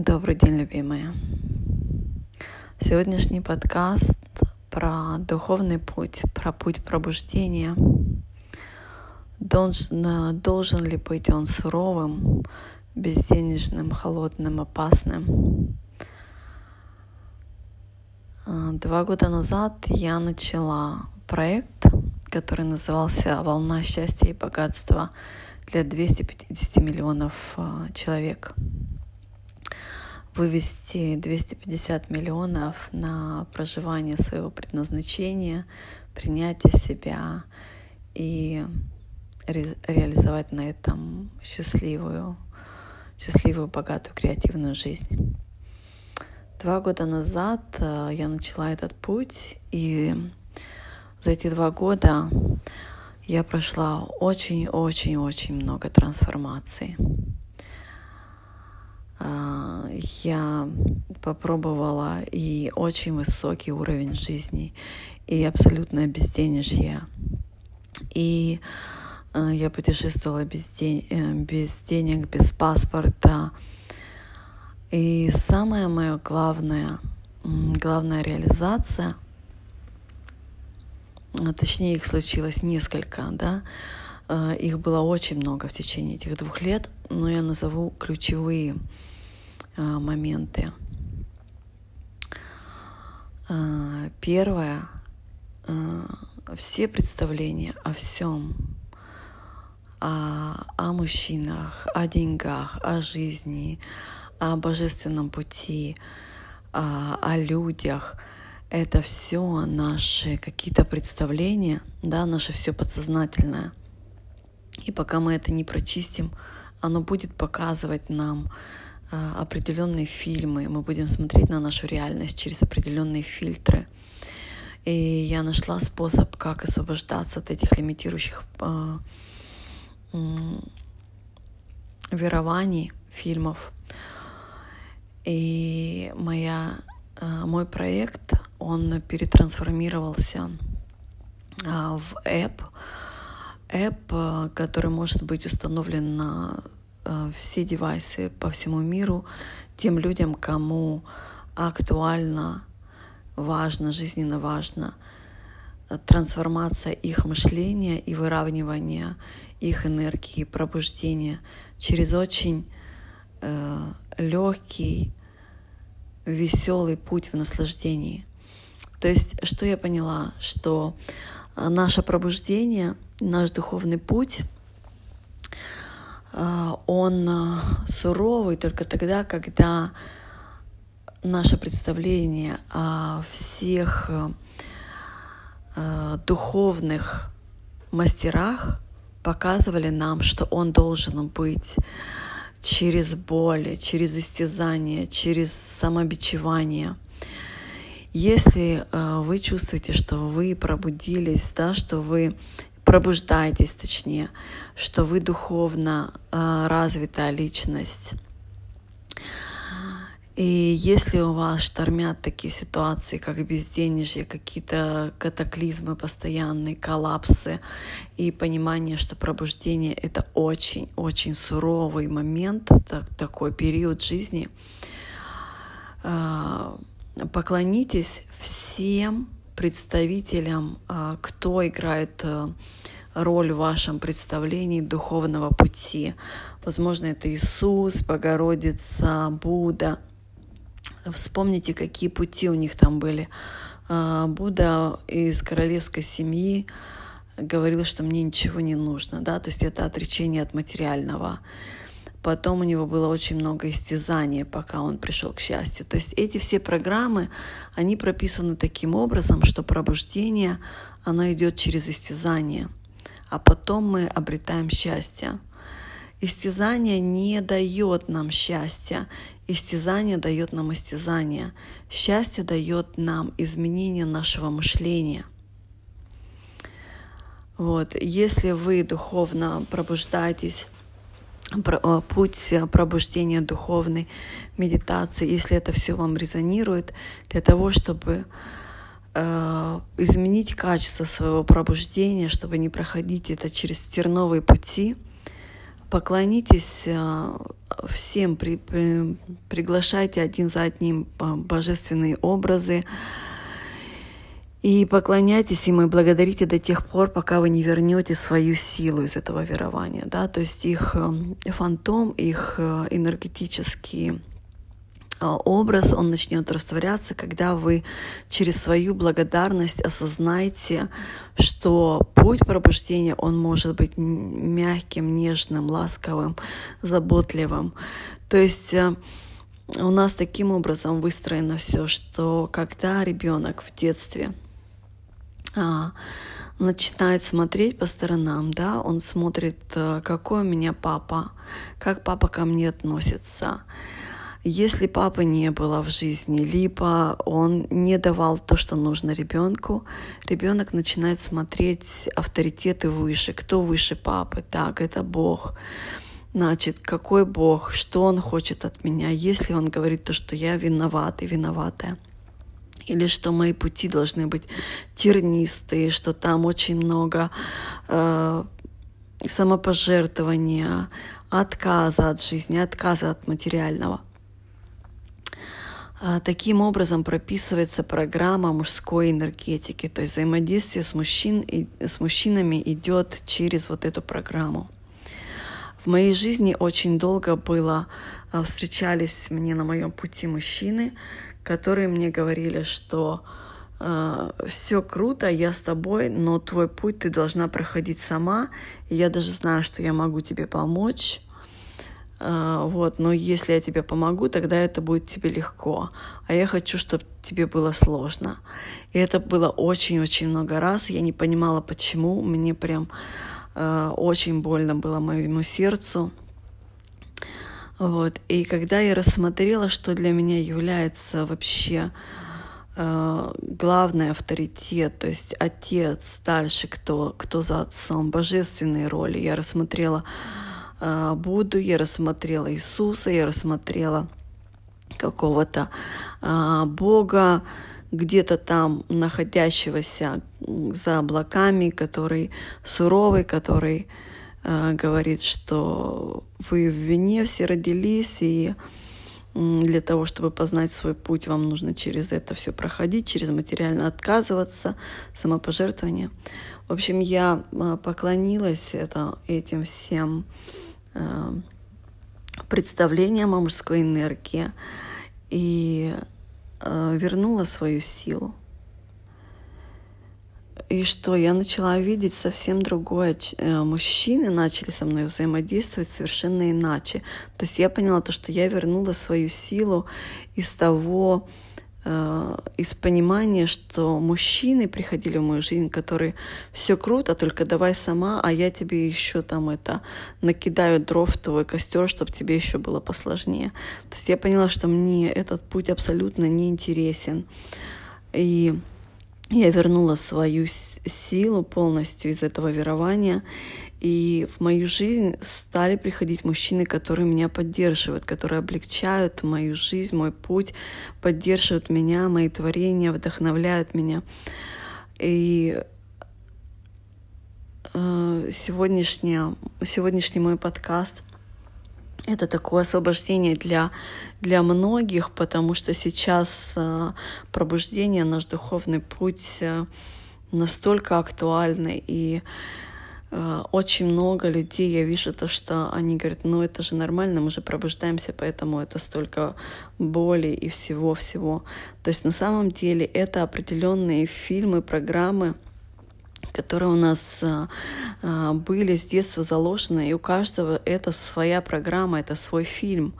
Добрый день, любимые. Сегодняшний подкаст про духовный путь, про путь пробуждения. Должен, должен ли быть он суровым, безденежным, холодным, опасным? Два года назад я начала проект, который назывался «Волна счастья и богатства» для 250 миллионов а, человек – вывести 250 миллионов на проживание своего предназначения, принятие себя и ре- реализовать на этом счастливую, счастливую, богатую, креативную жизнь. Два года назад э, я начала этот путь, и за эти два года я прошла очень-очень-очень много трансформаций. А, я попробовала и очень высокий уровень жизни, и абсолютное безденежье. И а, я путешествовала без, день, э, без денег, без паспорта. И самая моя главная, главная реализация, а, точнее их случилось несколько, да, их было очень много в течение этих двух лет, но я назову ключевые моменты. А, первое. А, все представления о всем, о, о мужчинах, о деньгах, о жизни, о божественном пути, о, о людях. Это все наши какие-то представления, да, наше все подсознательное. И пока мы это не прочистим, оно будет показывать нам а, определенные фильмы, мы будем смотреть на нашу реальность через определенные фильтры. И я нашла способ, как освобождаться от этих лимитирующих э, верований фильмов. И моя, э, мой проект, он перетрансформировался в app, app, который может быть установлен на все девайсы по всему миру тем людям, кому актуально, важно, жизненно важно э, трансформация их мышления и выравнивание их энергии, пробуждение через очень э, легкий, веселый путь в наслаждении. То есть, что я поняла, что э, наше пробуждение, наш духовный путь — он а, суровый только тогда, когда наше представление о всех а, духовных мастерах показывали нам, что он должен быть через боль, через истязание, через самобичевание. Если вы чувствуете, что вы пробудились, да, что вы пробуждайтесь, точнее, что вы духовно э, развитая личность. И если у вас штормят такие ситуации, как безденежье, какие-то катаклизмы постоянные, коллапсы и понимание, что пробуждение — это очень-очень суровый момент, так, такой период жизни, э, поклонитесь всем представителям, а, кто играет э, роль в вашем представлении духовного пути. Возможно, это Иисус, Богородица, Будда. Вспомните, какие пути у них там были. А, Будда из королевской семьи говорил, что мне ничего не нужно, да, то есть это отречение от материального. Потом у него было очень много истязаний, пока он пришел к счастью. То есть эти все программы, они прописаны таким образом, что пробуждение, оно идет через истязание, а потом мы обретаем счастье. Истязание не дает нам счастья, истязание дает нам истязание. Счастье дает нам изменение нашего мышления. Вот. Если вы духовно пробуждаетесь путь пробуждения духовной медитации, если это все вам резонирует, для того, чтобы э, изменить качество своего пробуждения, чтобы не проходить это через терновые пути, поклонитесь э, всем при, при, приглашайте один за одним божественные образы и поклоняйтесь им и благодарите до тех пор, пока вы не вернете свою силу из этого верования. Да? То есть их фантом, их энергетические а, образ, он начнет растворяться, когда вы через свою благодарность осознаете, что путь пробуждения, он может быть мягким, нежным, ласковым, заботливым. То есть э, у нас таким образом выстроено все, что когда ребенок в детстве а, начинает смотреть по сторонам, да, он смотрит, э, какой у меня папа, как папа ко мне относится, если папы не было в жизни, либо он не давал то, что нужно ребенку, ребенок начинает смотреть авторитеты выше. Кто выше папы? Так, это Бог. Значит, какой Бог, что Он хочет от меня, если Он говорит то, что я виноват и виноватая, или что мои пути должны быть тернистые, что там очень много э, самопожертвования, отказа от жизни, отказа от материального. А, таким образом прописывается программа мужской энергетики, то есть взаимодействие с, мужчин, с мужчинами идет через вот эту программу. В моей жизни очень долго было, а, встречались мне на моем пути мужчины, которые мне говорили, что э, все круто, я с тобой, но твой путь ты должна проходить сама, и я даже знаю, что я могу тебе помочь, а, вот, но если я тебе помогу, тогда это будет тебе легко. А я хочу, чтобы тебе было сложно. И это было очень-очень много раз. Я не понимала, почему. Мне прям э, очень больно было моему сердцу. Вот. И когда я рассмотрела, что для меня является вообще э, главный авторитет, то есть отец, дальше кто, кто за отцом, божественные роли, я рассмотрела а, Будду, я рассмотрела Иисуса, я рассмотрела какого-то Бога, где-то там находящегося за облаками, который суровый, который э, говорит, что вы в вине все родились, и для того, чтобы познать свой путь, вам нужно через это все проходить, через материально отказываться, самопожертвование. В общем, я поклонилась это, этим всем Э, представлением о мужской энергии и э, вернула свою силу. И что я начала видеть совсем другое. Э, мужчины начали со мной взаимодействовать совершенно иначе. То есть я поняла то, что я вернула свою силу из того, Э, из понимания, что мужчины приходили в мою жизнь, которые все круто, только давай сама, а я тебе еще там это накидаю дров в твой костер, чтобы тебе еще было посложнее. То есть я поняла, что мне этот путь абсолютно не интересен. И я вернула свою силу полностью из этого верования. И в мою жизнь стали приходить мужчины, которые меня поддерживают, которые облегчают мою жизнь, мой путь, поддерживают меня, мои творения, вдохновляют меня. И э, сегодняшний, сегодняшний мой подкаст — это такое освобождение для, для многих, потому что сейчас э, пробуждение, наш духовный путь э, настолько актуальный и Э, очень много людей, я вижу то, что они говорят, ну это же нормально, мы же пробуждаемся, поэтому это столько боли и всего-всего. То есть на самом деле это определенные фильмы, программы, которые у нас а, а, были с детства заложены, и у каждого это своя программа, это свой фильм.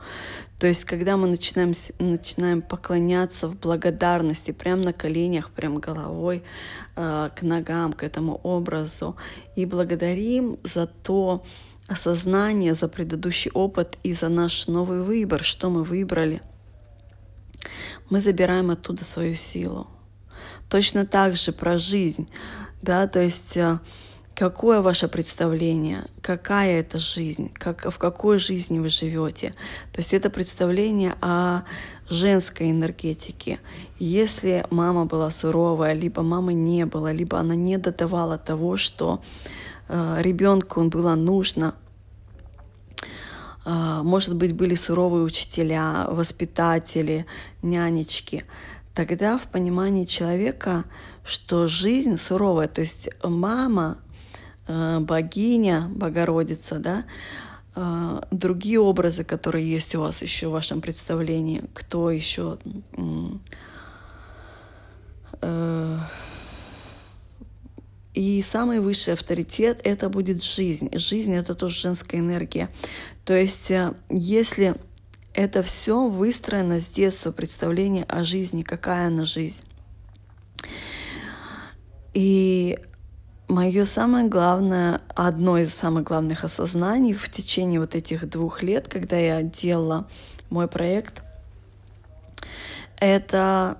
То есть, когда мы начинаем, начинаем поклоняться в благодарности, прямо на коленях, прям головой э, к ногам, к этому образу, и благодарим за то осознание, за предыдущий опыт и за наш новый выбор, что мы выбрали, мы забираем оттуда свою силу. Точно так же про жизнь, да, то есть э, Какое ваше представление? Какая это жизнь? Как, в какой жизни вы живете? То есть это представление о женской энергетике. Если мама была суровая, либо мамы не было, либо она не додавала того, что э, ребенку было нужно, а, может быть, были суровые учителя, воспитатели, нянечки, тогда в понимании человека, что жизнь суровая, то есть мама, а, богиня, Богородица, да, а, другие образы, которые есть у вас еще в вашем представлении, кто еще э, и самый высший авторитет — это будет жизнь. Жизнь — это тоже женская энергия. То есть э, если это все выстроено с детства, представление о жизни, какая она жизнь. И мое самое главное, одно из самых главных осознаний в течение вот этих двух лет, когда я делала мой проект, это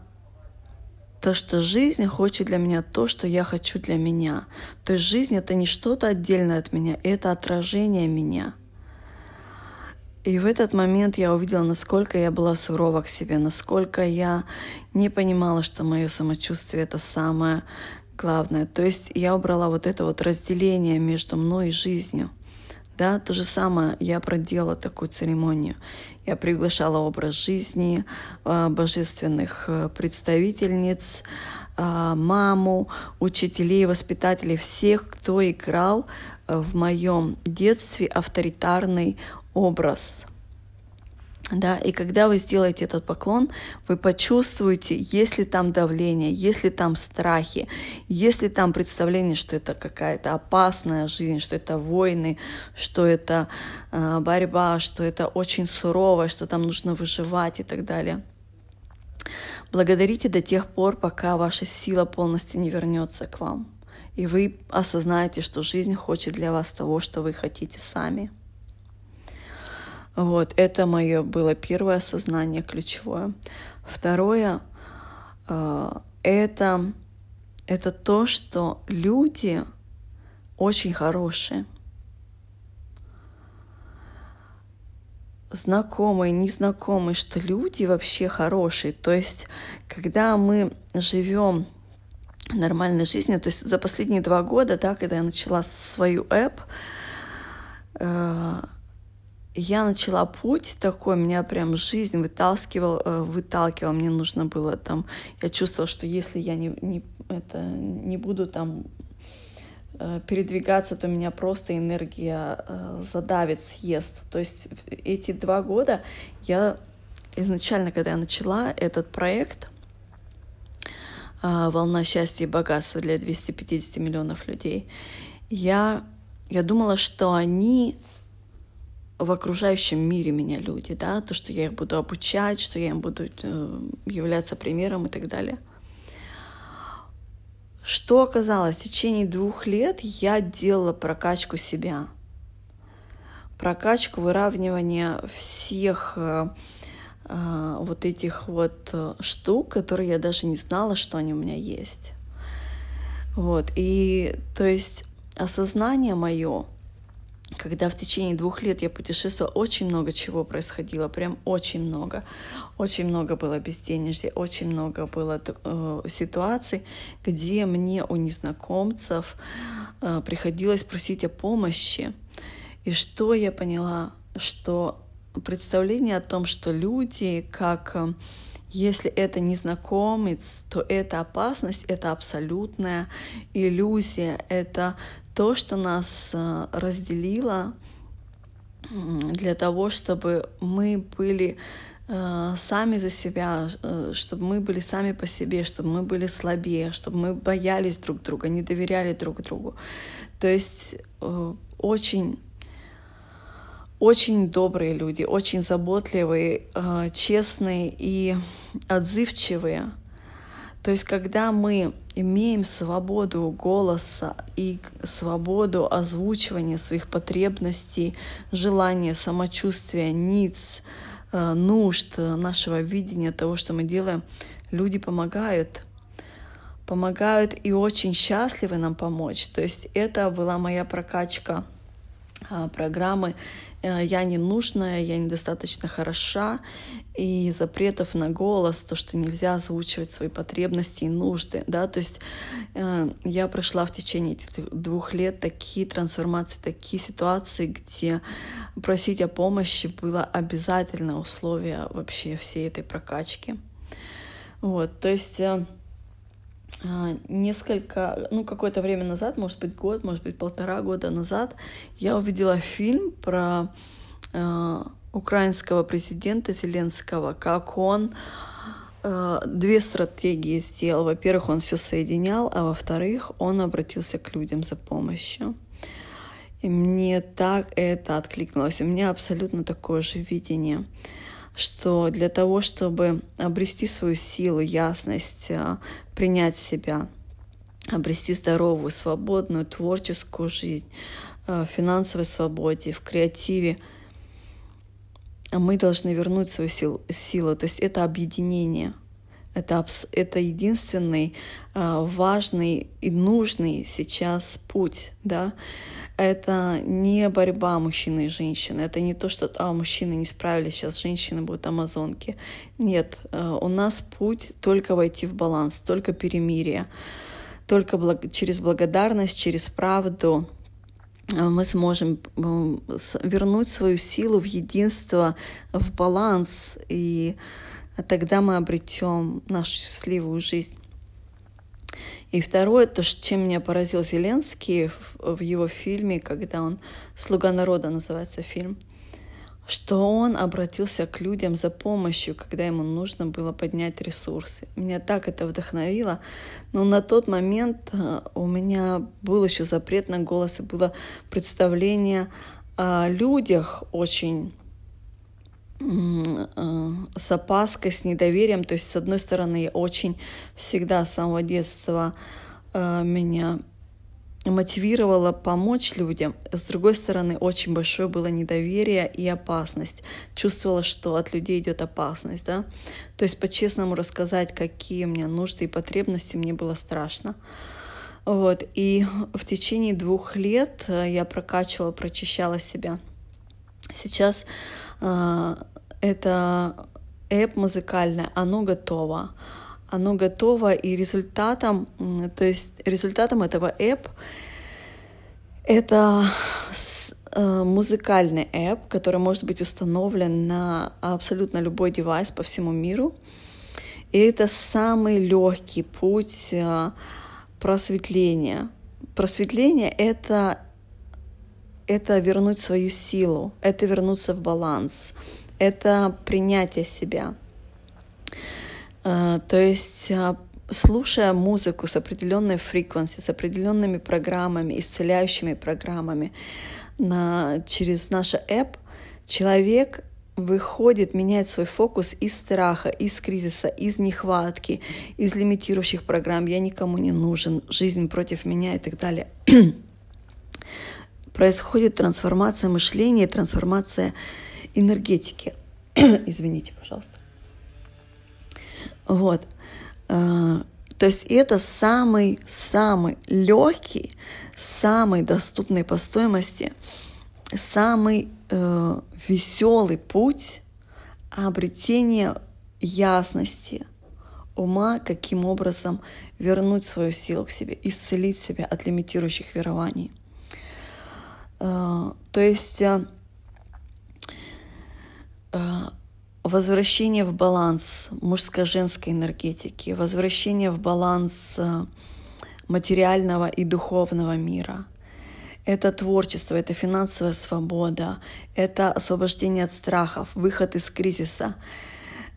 то, что жизнь хочет для меня то, что я хочу для меня. То есть жизнь — это не что-то отдельное от меня, это отражение меня. И в этот момент я увидела, насколько я была сурова к себе, насколько я не понимала, что мое самочувствие — это самое главное. То есть я убрала вот это вот разделение между мной и жизнью. Да, то же самое я проделала такую церемонию. Я приглашала образ жизни а, божественных э, представительниц, а, маму, учителей, воспитателей, всех, кто играл э, в моем детстве авторитарный образ. Да, и когда вы сделаете этот поклон, вы почувствуете, есть ли там давление, есть ли там страхи, есть ли там представление, что это какая-то опасная жизнь, что это войны, что это э, борьба, что это очень сурово, что там нужно выживать и так далее. Благодарите до тех пор, пока ваша сила полностью не вернется к вам, и вы осознаете, что жизнь хочет для вас того, что вы хотите сами. Вот, это мое было первое осознание ключевое. Второе э, это, это то, что люди очень хорошие. знакомые, незнакомые, что люди вообще хорошие. То есть, когда мы живем нормальной жизнью, то есть за последние два года, да, когда я начала свою app, я начала путь такой, меня прям жизнь выталкивал, э, выталкивал, мне нужно было там, я чувствовала, что если я не, не, это, не буду там э, передвигаться, то меня просто энергия э, задавит, съест. То есть эти два года я изначально, когда я начала этот проект «Волна счастья и богатства» для 250 миллионов людей, я, я думала, что они в окружающем мире меня люди, да, то, что я их буду обучать, что я им буду э, являться примером и так далее. Что оказалось? В течение двух лет я делала прокачку себя, прокачку выравнивания всех э, э, вот этих вот штук, которые я даже не знала, что они у меня есть. Вот, и то есть осознание мое, когда в течение двух лет я путешествовала, очень много чего происходило, прям очень много. Очень много было безденежья, очень много было э, ситуаций, где мне у незнакомцев э, приходилось просить о помощи. И что я поняла, что представление о том, что люди, как э, если это незнакомец, то это опасность, это абсолютная иллюзия, это то, что нас э, разделило для того, чтобы мы были э, сами за себя, э, чтобы мы были сами по себе, чтобы мы были слабее, чтобы мы боялись друг друга, не доверяли друг другу. То есть очень очень добрые люди, очень заботливые, честные и отзывчивые. То есть, когда мы имеем свободу голоса и свободу озвучивания своих потребностей, желания, самочувствия, ниц, э, нужд, нашего видения того, что мы делаем, люди помогают. Помогают и очень счастливы нам помочь. То есть это была моя прокачка а, программы э, «Я не нужная», «Я недостаточно хороша» и запретов на голос, то, что нельзя озвучивать свои потребности и нужды. Да? То есть э, я прошла в течение этих двух лет такие трансформации, такие ситуации, где просить о помощи было обязательное условие вообще всей этой прокачки. Вот, то есть э, несколько, ну, какое-то время назад, может быть, год, может быть, полтора года назад, я увидела фильм про э, украинского президента Зеленского, как он э, две стратегии сделал. Во-первых, он все соединял, а во-вторых, он обратился к людям за помощью. И мне так это откликнулось. У меня абсолютно такое же видение что для того, чтобы обрести свою силу, ясность, а, принять себя, обрести здоровую, свободную, творческую жизнь, а, в финансовой свободе, в креативе, мы должны вернуть свою силу. силу. То есть это объединение. Это, это единственный а, важный и нужный сейчас путь. Да? это не борьба мужчины и женщины. Это не то, что а, мужчины не справились, сейчас женщины будут амазонки. Нет, э, у нас путь только войти в баланс, только перемирие. Только благ... через благодарность, через правду э, мы сможем вернуть свою силу в единство, в баланс, и тогда мы обретем нашу счастливую жизнь. И второе, то, чем меня поразил Зеленский в его фильме, когда он «Слуга народа» называется фильм, что он обратился к людям за помощью, когда ему нужно было поднять ресурсы. Меня так это вдохновило. Но на тот момент э, у меня был еще запрет на голос, и было представление о людях очень с опаской, с недоверием. То есть, с одной стороны, я очень всегда с самого детства э, меня мотивировала помочь людям. С другой стороны, очень большое было недоверие и опасность. Чувствовала, что от людей идет опасность. Да? То есть по-честному рассказать, какие у меня нужды и потребности, мне было страшно. Вот. И в течение двух лет э, я прокачивала, прочищала себя. Сейчас э, это эп музыкальное, оно готово. Оно готово, и результатом, то есть результатом этого эп это э, музыкальный эп, который может быть установлен на абсолютно любой девайс по всему миру. И это самый легкий путь э, просветления. Просветление — это это вернуть свою силу, это вернуться в баланс, это принятие себя. Э, то есть э, слушая музыку с определенной фреквенцией, с определенными программами, исцеляющими программами на, через наш app, человек выходит, меняет свой фокус из страха, из кризиса, из нехватки, из лимитирующих программ «я никому не нужен», «жизнь против меня» и так далее происходит трансформация мышления, трансформация энергетики. Извините, пожалуйста. Вот. А, то есть это самый-самый легкий, самый доступный по стоимости, самый э, веселый путь обретения ясности ума, каким образом вернуть свою силу к себе, исцелить себя от лимитирующих верований. Э, то есть э, э, возвращение в баланс мужско-женской энергетики, возвращение в баланс материального и духовного мира. Это творчество, это финансовая свобода, это освобождение от страхов, выход из кризиса,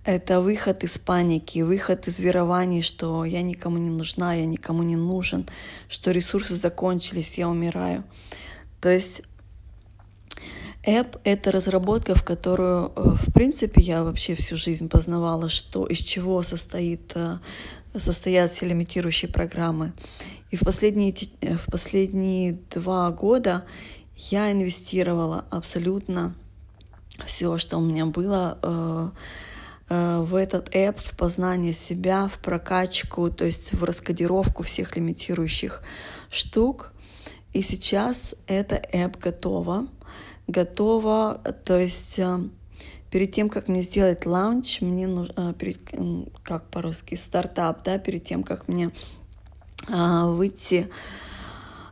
это выход из паники, выход из верований, что я никому не нужна, я никому не нужен, что ресурсы закончились, я умираю. То есть App — это разработка, в которую, э, в принципе, я вообще всю жизнь познавала, что из чего состоит, э, состоят все лимитирующие программы. И в последние, э, в последние два года я инвестировала абсолютно все, что у меня было в этот app, в познание себя, в прокачку, то есть в раскодировку всех лимитирующих штук. И сейчас эта app готова. Готова, то есть перед тем, как мне сделать лаунч, мне нужно, перед, как по-русски, стартап, да, перед тем, как мне выйти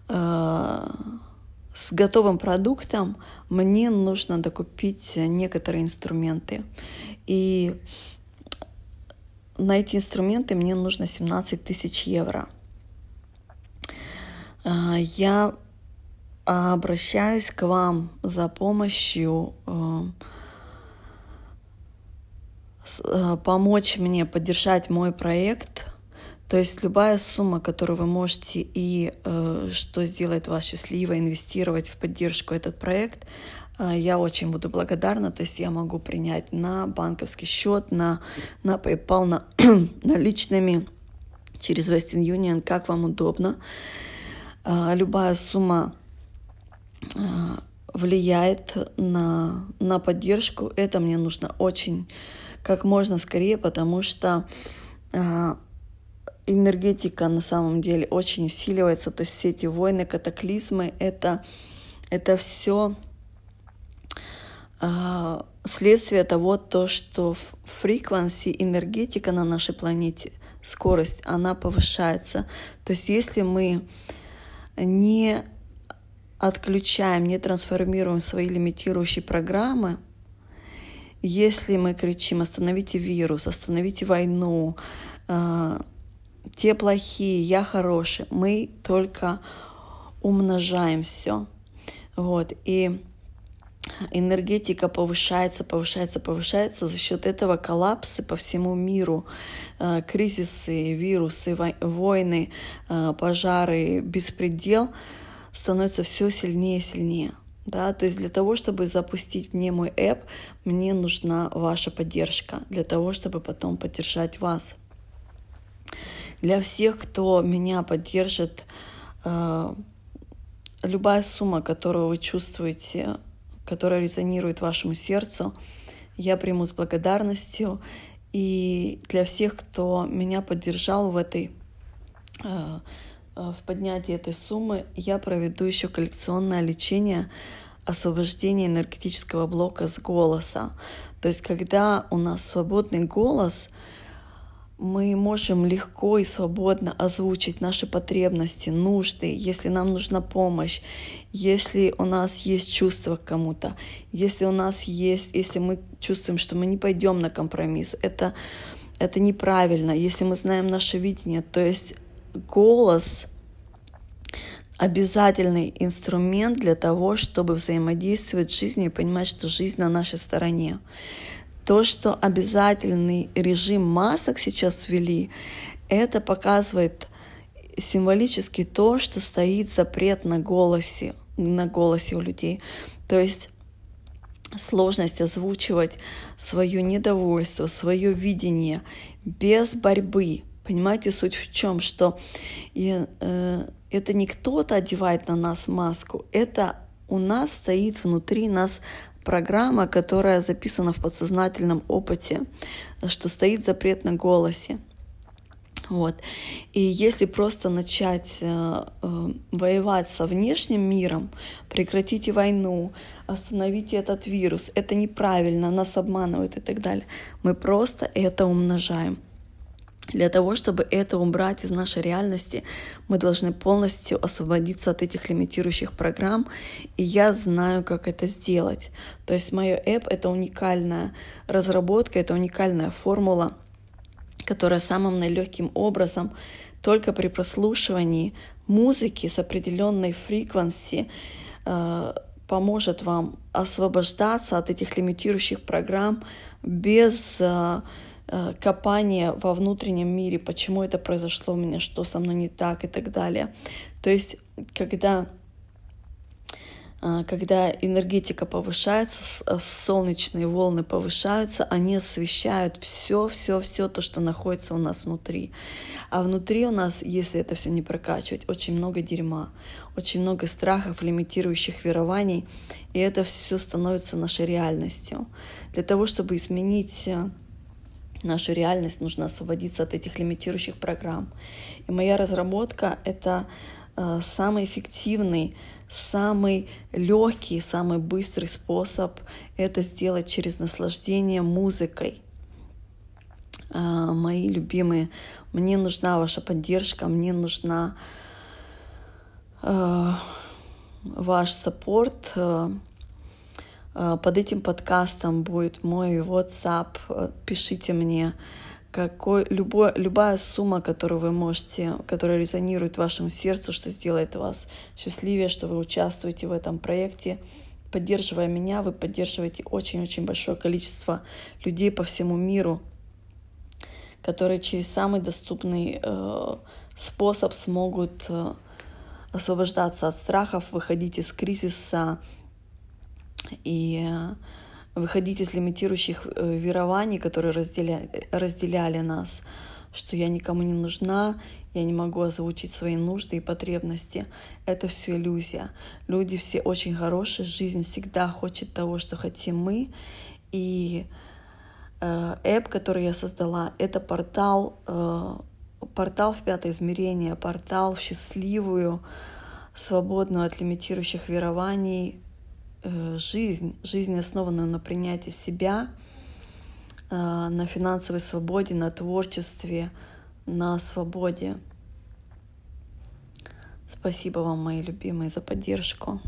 с готовым продуктом мне нужно докупить некоторые инструменты. И на эти инструменты мне нужно 17 тысяч евро. А, я обращаюсь к вам за помощью э, э, помочь мне поддержать мой проект то есть любая сумма, которую вы можете и э, что сделает вас счастливой, инвестировать в поддержку этот проект, я очень буду благодарна. То есть я могу принять на банковский счет, на, на PayPal, на наличными через Western Union, как вам удобно. Любая сумма э, влияет на, на поддержку. Это мне нужно очень как можно скорее, потому что э, энергетика на самом деле очень усиливается, то есть все эти войны, катаклизмы, это, это все а, следствие того, то, что фреквенции, энергетика на нашей планете, скорость, она повышается. То есть если мы не отключаем, не трансформируем свои лимитирующие программы, если мы кричим «остановите вирус», «остановите войну», а, те плохие, я хороший. Мы только умножаем все. Вот. И энергетика повышается, повышается, повышается. За счет этого коллапсы по всему миру, э, кризисы, вирусы, войны, э, пожары, беспредел становятся все сильнее и сильнее. Да, то есть для того, чтобы запустить мне мой app, мне нужна ваша поддержка, для того, чтобы потом поддержать вас. Для всех, кто меня поддержит, э, любая сумма, которую вы чувствуете, которая резонирует вашему сердцу, я приму с благодарностью. И для всех, кто меня поддержал в этой э, э, в поднятии этой суммы, я проведу еще коллекционное лечение освобождения энергетического блока с голоса. То есть, когда у нас свободный голос — мы можем легко и свободно озвучить наши потребности, нужды, если нам нужна помощь, если у нас есть чувство к кому-то, если у нас есть, если мы чувствуем, что мы не пойдем на компромисс, это, это неправильно, если мы знаем наше видение, то есть голос обязательный инструмент для того, чтобы взаимодействовать с жизнью и понимать, что жизнь на нашей стороне. То, что обязательный режим масок сейчас ввели, это показывает символически то, что стоит запрет на голосе, на голосе у людей. То есть сложность озвучивать свое недовольство, свое видение без борьбы. Понимаете, суть в чем, что и, э, это не кто-то одевает на нас маску, это у нас стоит внутри нас программа, которая записана в подсознательном опыте, что стоит запрет на голосе. Вот. И если просто начать э, э, воевать со внешним миром, прекратите войну, остановите этот вирус, это неправильно, нас обманывают и так далее. Мы просто это умножаем. Для того, чтобы это убрать из нашей реальности, мы должны полностью освободиться от этих лимитирующих программ, и я знаю, как это сделать. То есть мое app — это уникальная разработка, это уникальная формула, которая самым наилегким образом только при прослушивании музыки с определенной фреквенции э, поможет вам освобождаться от этих лимитирующих программ без Э, копание во внутреннем мире, почему это произошло у меня, что со мной не так и так далее. То есть, когда э, когда энергетика повышается, э, солнечные волны повышаются, они освещают все, все, все то, что находится у нас внутри. А внутри у нас, если это все не прокачивать, очень много дерьма, очень много страхов, лимитирующих верований, и это все становится нашей реальностью. Для того, чтобы изменить нашу реальность, нужно освободиться от этих лимитирующих программ. И моя разработка — это э, самый эффективный, самый легкий, самый быстрый способ это сделать через наслаждение музыкой. Э, мои любимые, мне нужна ваша поддержка, мне нужна ваш саппорт. Под этим подкастом будет мой WhatsApp. Пишите мне какой, любой, любая сумма, которую вы можете, которая резонирует вашему сердцу, что сделает вас счастливее, что вы участвуете в этом проекте. Поддерживая меня, вы поддерживаете очень-очень большое количество людей по всему миру, которые через самый доступный э, способ смогут э, освобождаться от страхов, выходить из кризиса и э, выходить из лимитирующих э, верований, которые разделяли, разделяли нас, что я никому не нужна, я не могу озвучить свои нужды и потребности. Это все иллюзия. Люди все очень хорошие, жизнь всегда хочет того, что хотим мы. И э, эп, который я создала, это портал, э, портал в пятое измерение, портал в счастливую, свободную от лимитирующих верований жизнь, жизнь, основанную на принятии себя, э, на финансовой свободе, на творчестве, на свободе. Спасибо вам, мои любимые, за поддержку.